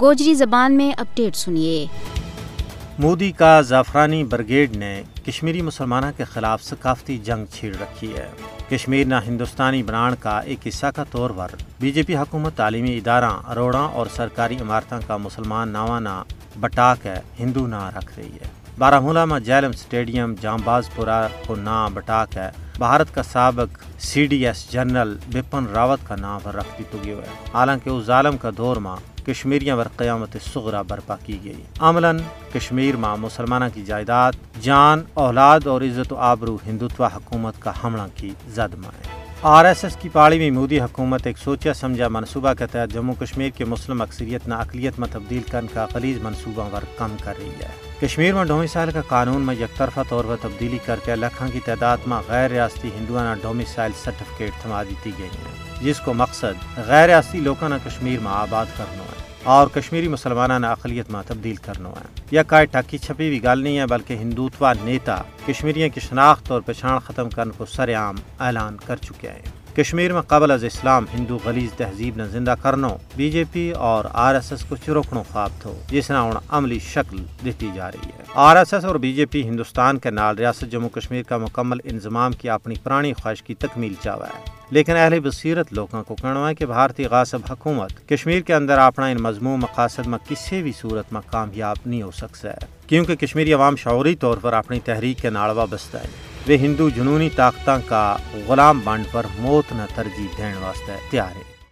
گوجری زبان میں اپڈیٹ سنیے۔ مودی کا زعفرانی برگیڈ نے کشمیری مسلمانہ کے خلاف ثقافتی جنگ چھیڑ رکھی ہے۔ کشمیر نہ ہندوستانی برانڈ کا ایک حصہ کا طور پر بی جے پی حکومت، تعلیمی ادارہ اروڑا اور سرکاری عمارتوں کا مسلمان ناوا نہ بٹاک ہے، ہندو نہ رکھ رہی ہے۔ بارہمولہ میں جیلم اسٹیڈیم جام باز پورا کو نام بٹاک ہے۔ بھارت کا سابق C D S general Bipin Rawat کا نام پر رکھ دی تو ہے۔ حالانکہ اس ظالم کا دور ماں کشمیریاں پر قیامت سغرا برپا کی گئی۔ عملاً کشمیر ماں مسلمانہ کی جائیداد، جان، اولاد اور عزت و آبرو ہندوتوا حکومت کا حملہ کی زد مائیں آر ایس ایس کی پاڑی میں مودی حکومت ایک سوچا سمجھا منصوبہ کے تحت جموں کشمیر کے مسلم اکثریت نہ اقلیت میں تبدیل کرنے کا خلیج منصوبہ پر کم کر رہی ہے۔ کشمیر میں ڈومی سائل کا قانون میں یک طرفہ طور پر تبدیلی کر کے لکھوں کی تعداد میں غیر ریاستی ہندوانہ ڈومی سائل سرٹیفکیٹ تھما دیتی گئی ہے جس کو مقصد غیر ریاستی لوگوں نے کشمیر میں آباد کرنا ہے۔ اور کشمیری مسلمانہ نے اقلیت میں تبدیل کرنا ہے یا کائے ٹاکی چھپی بھی گال نہیں ہے، بلکہ ہندوتوا نیتا کشمیریوں کی شناخت اور پہچان ختم کرنے کو سر عام اعلان کر چکے ہیں۔ کشمیر میں قبل از اسلام ہندو غلیظ تہذیب نے زندہ کرنو، بی جے پی اور آر ایس ایس کو چروکنو خواب تھو، جس نے ان عملی شکل دیتی جا رہی ہے۔ آر ایس ایس اور بی جے پی ہندوستان کے نال ریاست جموں کشمیر کا مکمل انضمام کی اپنی پرانی خواہش کی تکمیل چاہا ہے۔ لیکن اہل بصیرت لوگوں کو کہنا ہے کہ بھارتی غاصب حکومت کشمیر کے اندر اپنا ان مضمون مقاصد میں کسی بھی صورت میں کامیاب نہیں ہو سکتا ہے۔ کیونکہ کشمیری عوام شعوری طور پر اپنی تحریک کے نال وابستہ ہے۔ وہ ہندو جنونی طاقتوں کا غلام بانڈ پر موت نہ ترجیح دین واسطے تیار ہے۔